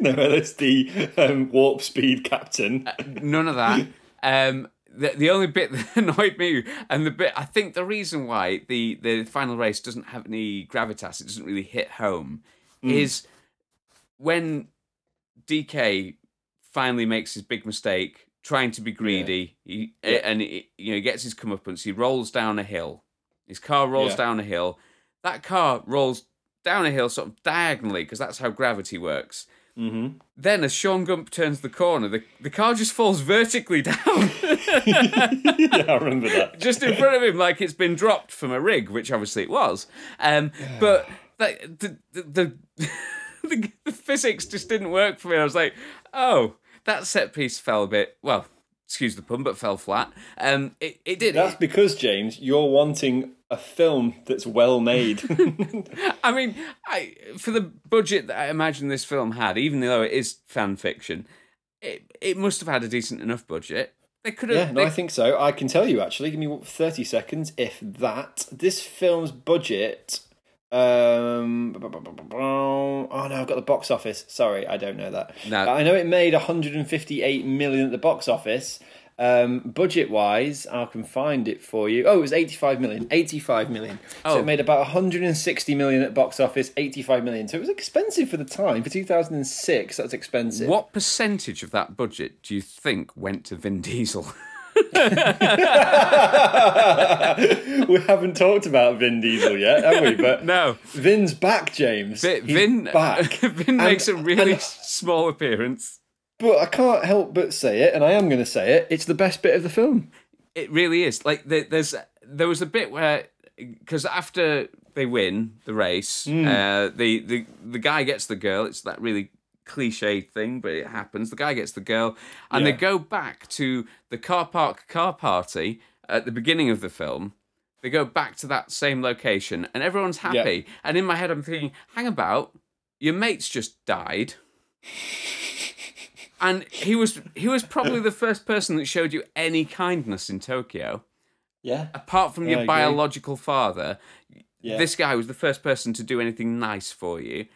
no LSD um, warp speed captain. none of that. Um, the the only bit that annoyed me, and the bit I think the reason why the the final race doesn't have any gravitas, it doesn't really hit home, Hmm. is when DK finally makes his big mistake, trying to be greedy, he Yeah. and he, you know he gets his comeuppance. He rolls down a hill. His car rolls Yeah. down a hill. That car rolls down a hill sort of diagonally because that's how gravity works. hmm Then, as Sean Gump turns the corner, the, the car just falls vertically down, yeah, I remember that. just in front of him, like it's been dropped from a rig, which obviously it was. Um, but the, the, the, the, the physics just didn't work for me. I was like, oh, that set piece fell a bit, well, excuse the pun, but fell flat. Um, it, it did. That's because James, you're wanting a film that's well made. I mean, I for the budget that I imagine this film had, even though it is fan fiction, it it must have had a decent enough budget. They could have. yeah, no, I think so. I can tell you actually. Give me thirty seconds, if that. This film's budget. Um. Oh no, I've got the box office. Sorry, I don't know that. No. I know it made 158 million at the box office. Um, budget wise, I can find it for you. Oh, it was 85 million. 85 million. So Oh. it made about 160 million at box office. 85 million. So it was expensive for the time. For 2006, that's expensive. What percentage of that budget do you think went to Vin Diesel? we haven't talked about Vin Diesel yet, have we? But no, Vin's back, James. Vin. Vin, back. Vin makes a really small appearance. But I can't help but say it, and I am going to say it. It's the best bit of the film. It really is. Like there's there was a bit where because after they win the race, Hmm. uh, the the the guy gets the girl. It's that really cliche thing, but it happens. The guy gets the girl, and they go back to the car park car party at the beginning of the film. They go back to that same location, and everyone's happy. And in my head, I'm thinking, hang about, your mate's just died. And he was he was probably the first person that showed you any kindness in Tokyo Yeah. apart from I your agree. biological father, Yeah. this guy was the first person to do anything nice for you,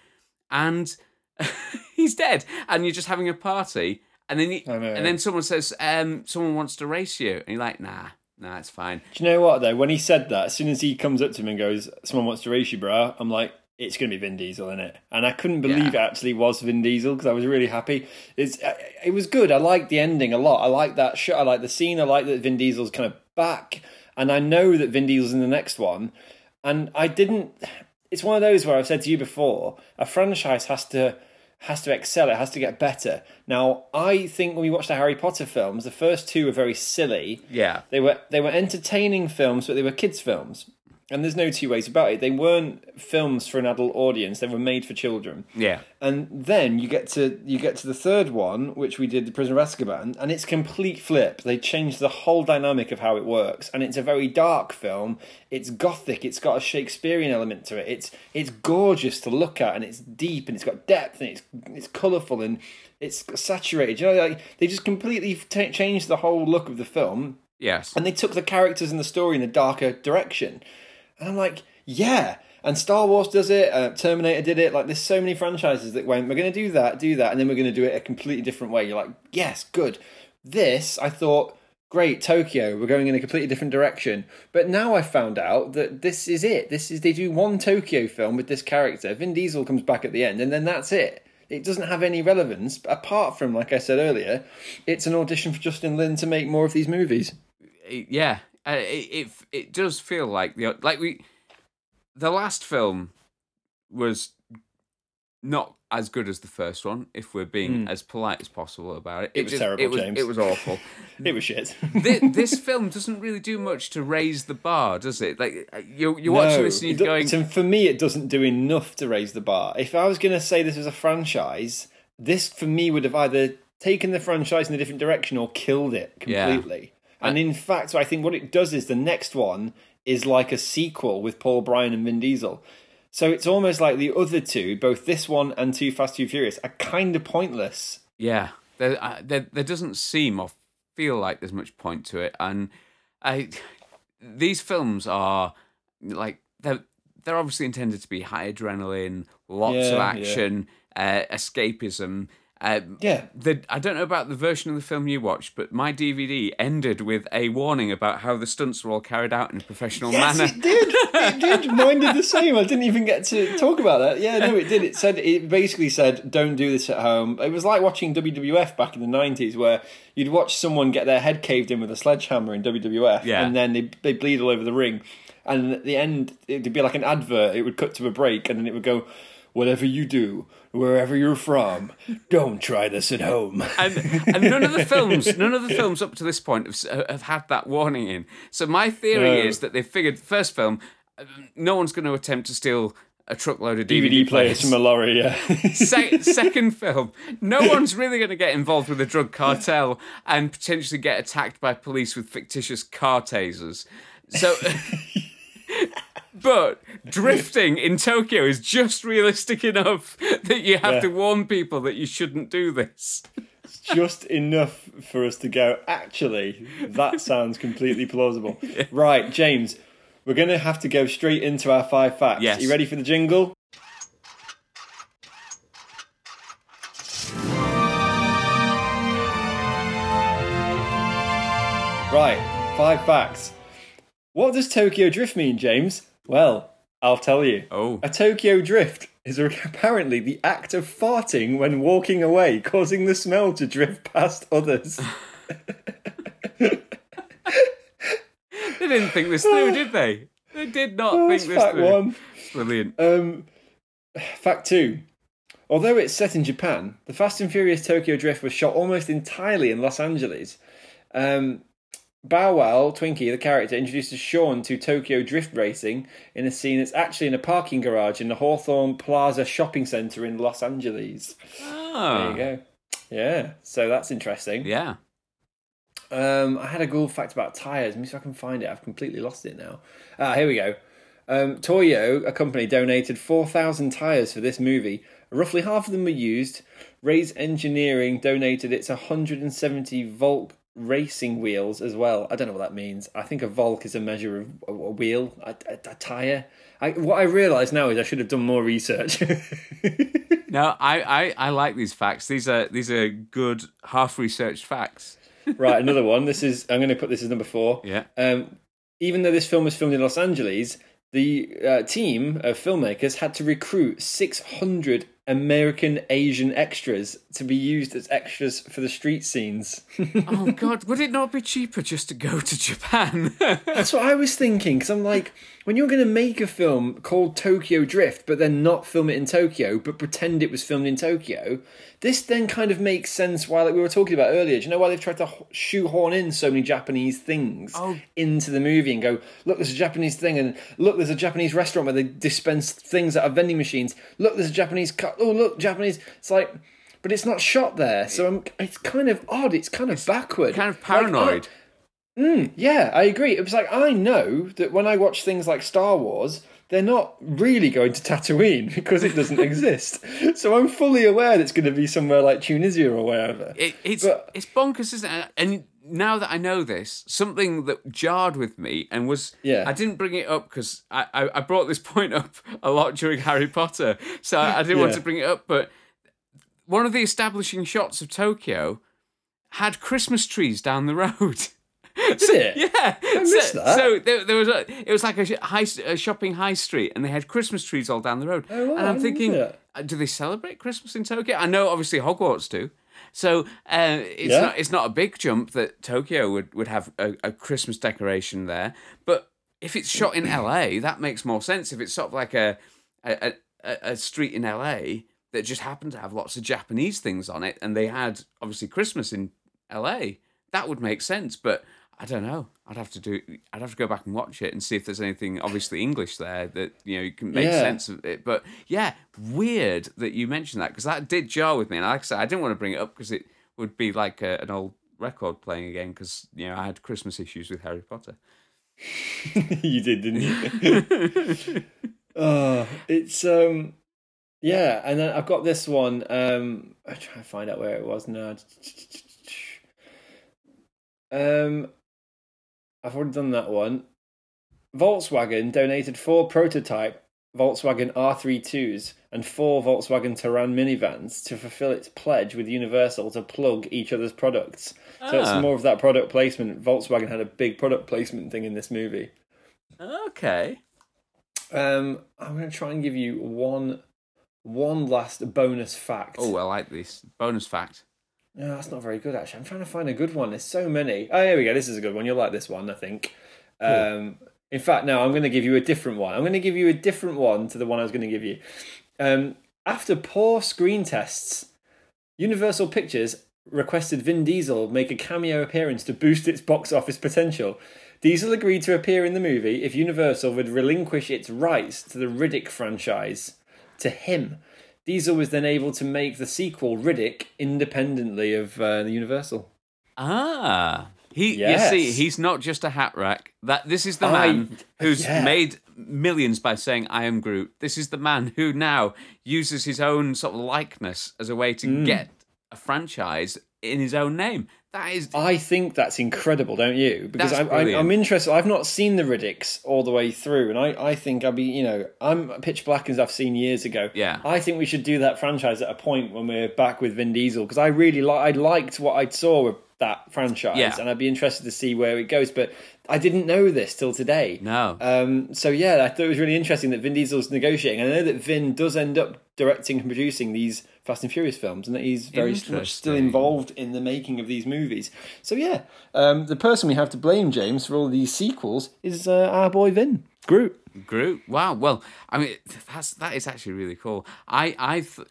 and he's dead, and you're just having a party, and then you, know. and then someone says, um, someone wants to race you, and you're like, nah, nah, it's fine. Do you know what though? When he said that, as soon as he comes up to me and goes, "Someone wants to race you, bro," I'm like, "It's going to be Vin Diesel, isn't it?" And I couldn't believe it actually was Vin Diesel because I was really happy. It's uh, it was good. I liked the ending a lot. I like that shot. I like the scene. I like that Vin Diesel's kind of back, and I know that Vin Diesel's in the next one. And I didn't. It's one of those where I've said to you before, a franchise has to has to excel. It has to get better. Now, I think when we watched the Harry Potter films, the first two were very silly. Yeah, They were they were entertaining films, but they were kids' films. And there's no two ways about it. They weren't films for an adult audience; they were made for children. Yeah. And then you get to you get to the third one, which we did, the Prisoner of Azkaban, and it's complete flip. They changed the whole dynamic of how it works, and it's a very dark film. It's gothic. It's got a Shakespearean element to it. It's it's gorgeous to look at, and it's deep, and it's got depth, and it's it's colourful, and it's saturated. You know, like they just completely t- changed the whole look of the film, Yes. and they took the characters and the story in a darker direction. And I'm like, yeah. And Star Wars does it. Uh, Terminator did it. Like, there's so many franchises that went, we're going to do that, do that, and then we're going to do it a completely different way. You're like, yes, good. This, I thought, great, Tokyo. We're going in a completely different direction. But now I found out that this is it. This is they do one Tokyo film with this character. Vin Diesel comes back at the end, and then that's it. It doesn't have any relevance apart from, like I said earlier, it's an audition for Justin Lin to make more of these movies. Yeah. Uh, it, it it does feel like the like we the last film was not as good as the first one if we're being as polite as possible about it. Hmm. It was just- terrible, it was, James. It was awful. It was shit. this, this film doesn't really do much to raise the bar, does it? Like uh, you're you're watching this and you're going, so for me, it doesn't do enough to raise the bar. If I was going to say this was a franchise, this for me would have either taken the franchise in a different direction or killed it Yeah. completely. And in fact, I think what it does is the next one is like a sequel with Paul Bryan and Vin Diesel. So it's almost like the other two, both this one and Too Fast Too Furious, are kind of pointless. Yeah, there, uh, there, there doesn't seem or feel like there's much point to it, and I, these films are like they're they're obviously intended to be high adrenaline, lots of Yeah, yeah. action, uh, escapism. Uh, Yeah. the I don't know about the version of the film you watched, but my DVD ended with a warning about how the stunts were all carried out in a professional Yes, manner. it did. It did. Mine did the same. I didn't even get to talk about that. Yeah, no, it did. It said it basically said, "Don't do this at home." It was like watching WWF back in the nineties, where you'd watch someone get their head caved in with a sledgehammer in WWF, Yeah. and then they they bleed all over the ring, and at the end it'd be like an advert. It would cut to a break, and then it would go. Whatever you do, wherever you're from, don't try this at home. and, and none of the films, none of the films up to this point have, have had that warning in. So my theory No. is that they figured the first film, uh, no one's going to attempt to steal a truckload of DVD, DVD players from a lorry, yeah. Se- second film, no one's really going to get involved with a drug cartel and potentially get attacked by police with fictitious car tasers. So, but drifting in Tokyo is just realistic enough that you have Yeah. to warn people that you shouldn't do this. It's just enough for us to go, actually, that sounds completely plausible. Right, James, we're going to have to go straight into our five facts. Yes. You ready for the jingle? Right, five facts. What does Tokyo Drift mean, James? Well, I'll tell you. Oh. A Tokyo Drift is apparently the act of farting when walking away, causing the smell to drift past others. They didn't think this through, did they? They did not That's think this fact through. one. Brilliant. Um, fact two. Although it's set in Japan, the Fast and Furious Tokyo Drift was shot almost entirely in Los Angeles. Um, Bow Wow, Twinkie, the character, introduces Sean to Tokyo Drift racing in a scene that's actually in a parking garage in the Hawthorne Plaza shopping centre in Los Angeles. There Oh, you go. Yeah, so that's interesting. yeah. Um, I had a cool fact about tires. Let me see if I can find it. I've completely lost it now. Ah, here we go. Um, Toyo, a company, donated 4,000 tires for this movie. Roughly half of them were used. Ray's Engineering donated its 170 Volk racing wheels as well. I don't know what that means. I think a Volk is a measure of a, a wheel, a, a, a tire. I, what I realise now is I should have done more research. No, I, I, I like these facts. These are these are good half researched facts. right, another one. This is I'm going to put this as number four. Yeah. Um, even though this film was filmed in Los Angeles, the uh, team of filmmakers had to recruit 600 American Asian extras to be used as extras for the street scenes. oh God, would it not be cheaper just to go to Japan? That's what I was thinking. Because I'm like, when you're going to make a film called Tokyo Drift, but then not film it in Tokyo, but pretend it was filmed in Tokyo, this then kind of makes sense. Why, like we were talking about earlier, do you know why they've tried to shoehorn in so many Japanese things Oh. into the movie and go, look, there's a Japanese thing, and look, there's a Japanese restaurant where they dispense things out of vending machines. Look, there's a Japanese car. Oh, look, Japanese. It's like. But it's not shot there, so I'm, it's kind of odd. It's kind of backward, kind of Like, I- paranoid. Hmm, yeah, I agree. It was like I know that when I watch things like Star Wars, they're not really going to Tatooine because it doesn't exist. So I'm fully aware that it's going to be somewhere like Tunisia or wherever. It, it's But- it's bonkers, isn't it? And now that I know this, something that jarred with me and was Yeah. I didn't bring it up because I, I I brought this point up a lot during Harry Potter, so I, I didn't want to bring it up. But one of the establishing shots of Tokyo had Christmas trees down the road. Did it? Yeah, missed so, that. so there, there was a, it was like a, high, a shopping high street, and they had Christmas trees all down the road. Oh, wow, and I I'm thinking, uh, do they celebrate Christmas in Tokyo? I know, obviously, Hogwarts do. So uh, it's Yeah. not it's not a big jump that Tokyo would, would have a, a Christmas decoration there, but if it's shot in LA, that makes more sense. If it's sort of like a a, a, a street in LA that just happened to have lots of Japanese things on it, and they had obviously Christmas in LA, that would make sense. But I don't know. I'd have to do. I'd have to go back and watch it and see if there's anything obviously English there that you know you can make Yeah. sense of it. But yeah, weird that you mentioned that because that did jar with me. And like I said, I didn't want to bring it up because it would be like a, an old record playing again because you know I had Christmas issues with Harry Potter. you did, didn't you? oh, it's um, yeah. And then I've got this one. Um, I'm trying to find out where it was now. Um, I've already done that one. Volkswagen donated four prototype Volkswagen R32s and four Volkswagen Touran minivans to fulfill its pledge with Universal to plug each other's products. So Ah. it's more of that product placement. Volkswagen had a big product placement thing in this movie. Okay. Um, I'm going to try and give you one, one last bonus fact. Oh, I like this bonus fact. No, that's not very good actually. I'm trying to find a good one. There's so many. Oh, here we go. This is a good one. You'll like this one, I think. Um, in fact, no, I'm going to give you a different one. I'm going to give you a different one to the one I was going to give you. Um, after poor screen tests, Universal Pictures requested Vin Diesel make a cameo appearance to boost its box office potential. Diesel agreed to appear in the movie if Universal would relinquish its rights to the Riddick franchise to him. Diesel was then able to make the sequel Riddick independently of uh, the Universal. Ah, he. Yes. You see, he's not just a hat rack. That this is the I- man who's yeah. made millions by saying "I am Groot." This is the man who now uses his own sort of likeness as a way to Mm. get a franchise in his own name. That is. I think that's incredible, don't you? Because That's I'm, I'm. I'm interested. I've not seen the Riddicks all the way through, and I, I think I'll be, you know, I'm Pitch Black as I've seen years ago. Yeah. I think we should do that franchise at a point when we're back with Vin Diesel because I really like, I liked what I saw with that franchise, Yeah. and I'd be interested to see where it goes. But I didn't know this till today. No. Um, so yeah, I thought it was really interesting that Vin Diesel's negotiating. And I know that Vin does end up directing and producing these Fast and Furious films, and that he's very much still involved in the making of these movies. So yeah, um, the person we have to blame, James, for all these sequels is uh, our boy Vin Groot. Groot. Wow. Well, I mean, that's that is actually really cool. I I th-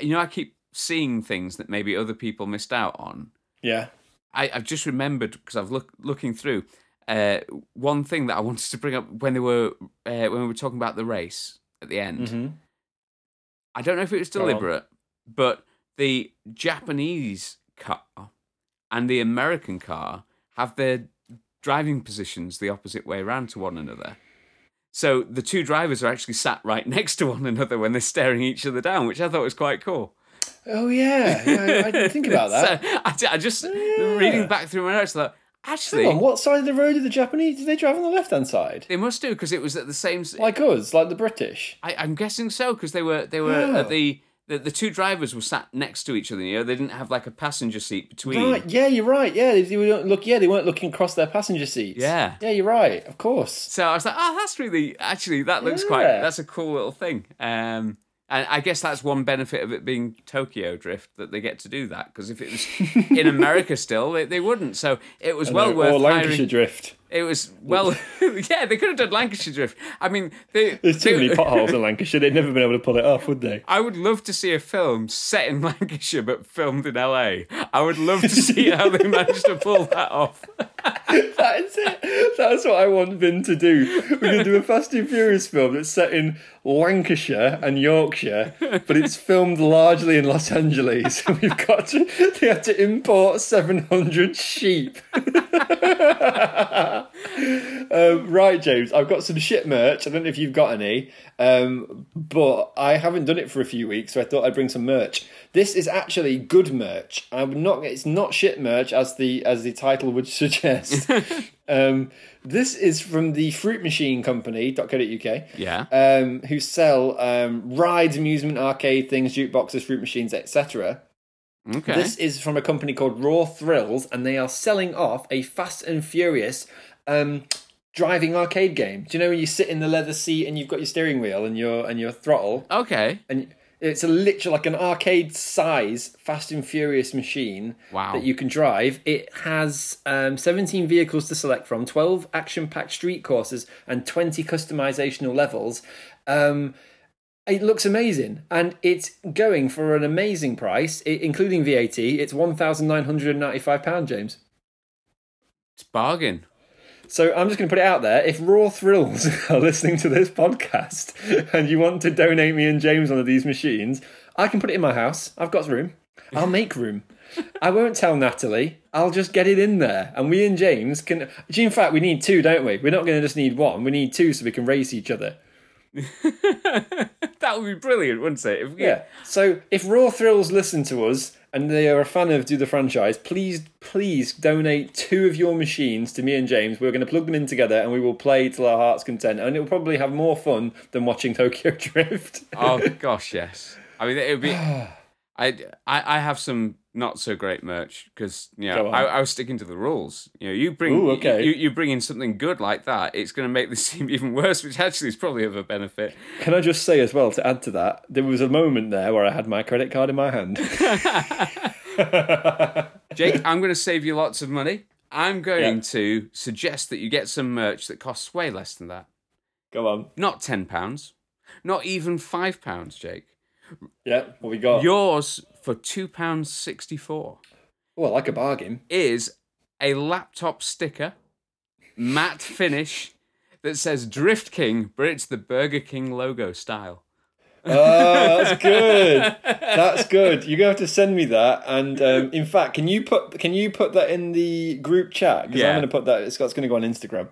you know I keep seeing things that maybe other people missed out on. Yeah. I, I've just remembered because I've look looking through uh, one thing that I wanted to bring up when they were uh, when we were talking about the race at the end. hmm I don't know if it was deliberate, but the Japanese car and the American car have their driving positions the opposite way around to one another. So the two drivers are actually sat right next to one another when they're staring each other down, which I thought was quite cool. Oh yeah, yeah I, didn't think about that. So I, I just Yeah. reading back through my notes, I thought actually on, what side of the road did the Japanese? Did they drive on the left hand side? they must do because it was at the same. Like us, like the British. I, I'm guessing so because they were they were Oh. at the, the the two drivers were sat next to each other. You know, they didn't have like a passenger seat between. Right, yeah, you're right. Yeah, they, they weren't look. Yeah, they weren't looking across their passenger seats. Yeah. yeah, you're right. Of course. So I was like, oh, that's really actually that looks quite that's a cool little thing. Um, And I guess that's one benefit of it being Tokyo Drift that they get to do that. Because if it was in America still, they, they wouldn't. So it was well worth. or Lancashire hiring. Drift. It was well, yeah. They could have done Lancashire Drift. I mean, they, There's too they- many potholes in Lancashire. They'd never been able to pull it off, would they? I would love to see a film set in Lancashire but filmed in LA. I would love to see how they managed to pull that off. That's it. That's what I want Vin to do. We're to do a Fast and Furious film that's set in Lancashire and Yorkshire, but it's filmed largely in Los Angeles. We've got to, they had to import 700 sheep. um, right, James, I've got some shit merch. I don't know if you've got any, um, but I haven't done it for a few weeks, so I thought I'd bring some merch. This is actually good merch. I'm not. It's not shit merch, as the as the title would suggest. Um, this is from the Fruit Machine Company.co.uk. Yeah. Um, who sell um, rides, amusement, arcade things, jukeboxes, fruit machines, etc. Okay. This is from a company called Raw Thrills, and they are selling off a Fast and Furious um, driving arcade game. Do you know when you sit in the leather seat and you've got your steering wheel and your and your throttle, okay. and it's a literal like an arcade size Fast and Furious machine Wow. that you can drive. It has um, 17 vehicles to select from, 12 action-packed street courses, and 20 customizational levels. Um, it looks amazing, and it's going for an amazing price, i including VAT. It's one thousand nine hundred and ninety-five pound, James. It's bargain. So I'm just going to put it out there. If Raw Thrills are listening to this podcast and you want to donate me and James one of these machines, I can put it in my house. I've got room. I'll make room. I won't tell Natalie. I'll just get it in there, and we and James can. In fact, we need two, don't we? We're not going to just need one. We need two so we can race each other. That would be brilliant, wouldn't it? If Yeah. So if Raw Thrills listen to us and they are a fan of Do the Franchise, please, please donate two of your machines to me and James. We're going to plug them in together and we will play till our heart's content. And it will probably have more fun than watching Tokyo Drift. Oh gosh, yes. I mean, it would be. I, I I have some not so great merch because you know I, I was sticking to the rules. You know, you bring Ooh, okay. you, you bring in something good like that, it's going to make this seem even worse, which actually is probably of a benefit. Can I just say as well to add to that, there was a moment there where I had my credit card in my hand. Jake, I'm going to save you lots of money. I'm going Yeah. to suggest that you get some merch that costs way less than that. Go on. Not ten pounds, not even five pounds, Jake. Yeah, what we got? Yours for two pounds sixty four. Oh, I like a bargain. is a laptop sticker, matte finish, that says Drift King, but it's the Burger King logo style. Oh, that's good. That's good. You're gonna have to send me that. And um, in fact, can you put can you put that in the group chat? Because Yeah. I'm gonna put that. Scott's gonna go on Instagram.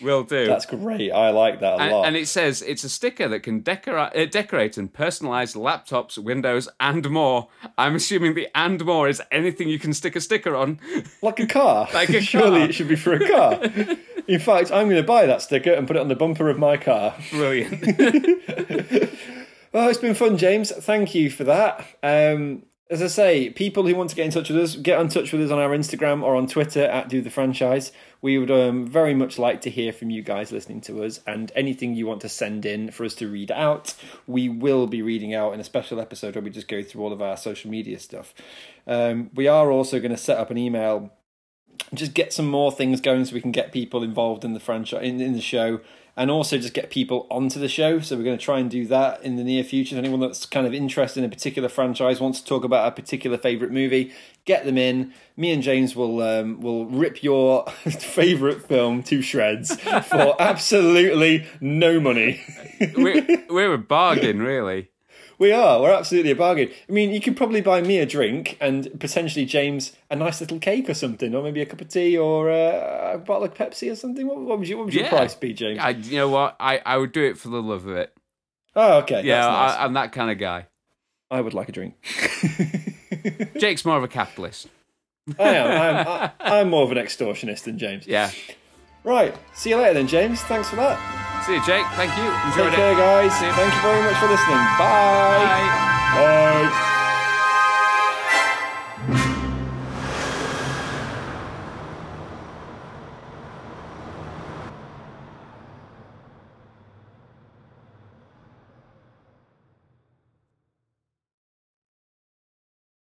Will do. That's great. I like that a and, lot. and it says it's a sticker that can decorate, uh, decorate and personalize laptops, windows, and more. I'm assuming the and more is anything you can stick a sticker on. like a car. Like a Surely car. it should be for a car. in fact, I'm going to buy that sticker and put it on the bumper of my car. Brilliant. Well, it's been fun, James. Thank you for that. Um, as I say, people who want to get in touch with us, get in touch with us on our Instagram or on Twitter at Do the Franchise. We would um, very much like to hear from you guys listening to us, and anything you want to send in for us to read out, we will be reading out in a special episode where we just go through all of our social media stuff. Um, we are also going to set up an email just get some more things going so we can get people involved in the franchise in, in the show and also just get people onto the show. So we're going to try and do that in the near future. If anyone that's kind of interested in a particular franchise wants to talk about a particular favorite movie get them in. Me and james will um, will rip your favorite film to shreds for absolutely no money. We're, we're a bargain, really. We are we're absolutely a bargain i mean you could probably buy me a drink and potentially james a nice little cake or something or maybe a cup of tea or uh, a bottle of pepsi or something what, what would, your, what would your price be james I, you know what? I, I would do it for the love of it. oh okay Yeah, nice. I, I'm that kind of guy. I would like a drink. Jake's more of a capitalist. I am. I'm, I, I'm more of an extortionist than James. Yeah. Right. See you later then, James. Thanks for that. See you, Jake. Thank you. Enjoyed Take it. care, guys. See you. Thank you very much for listening. Bye. Bye. Bye.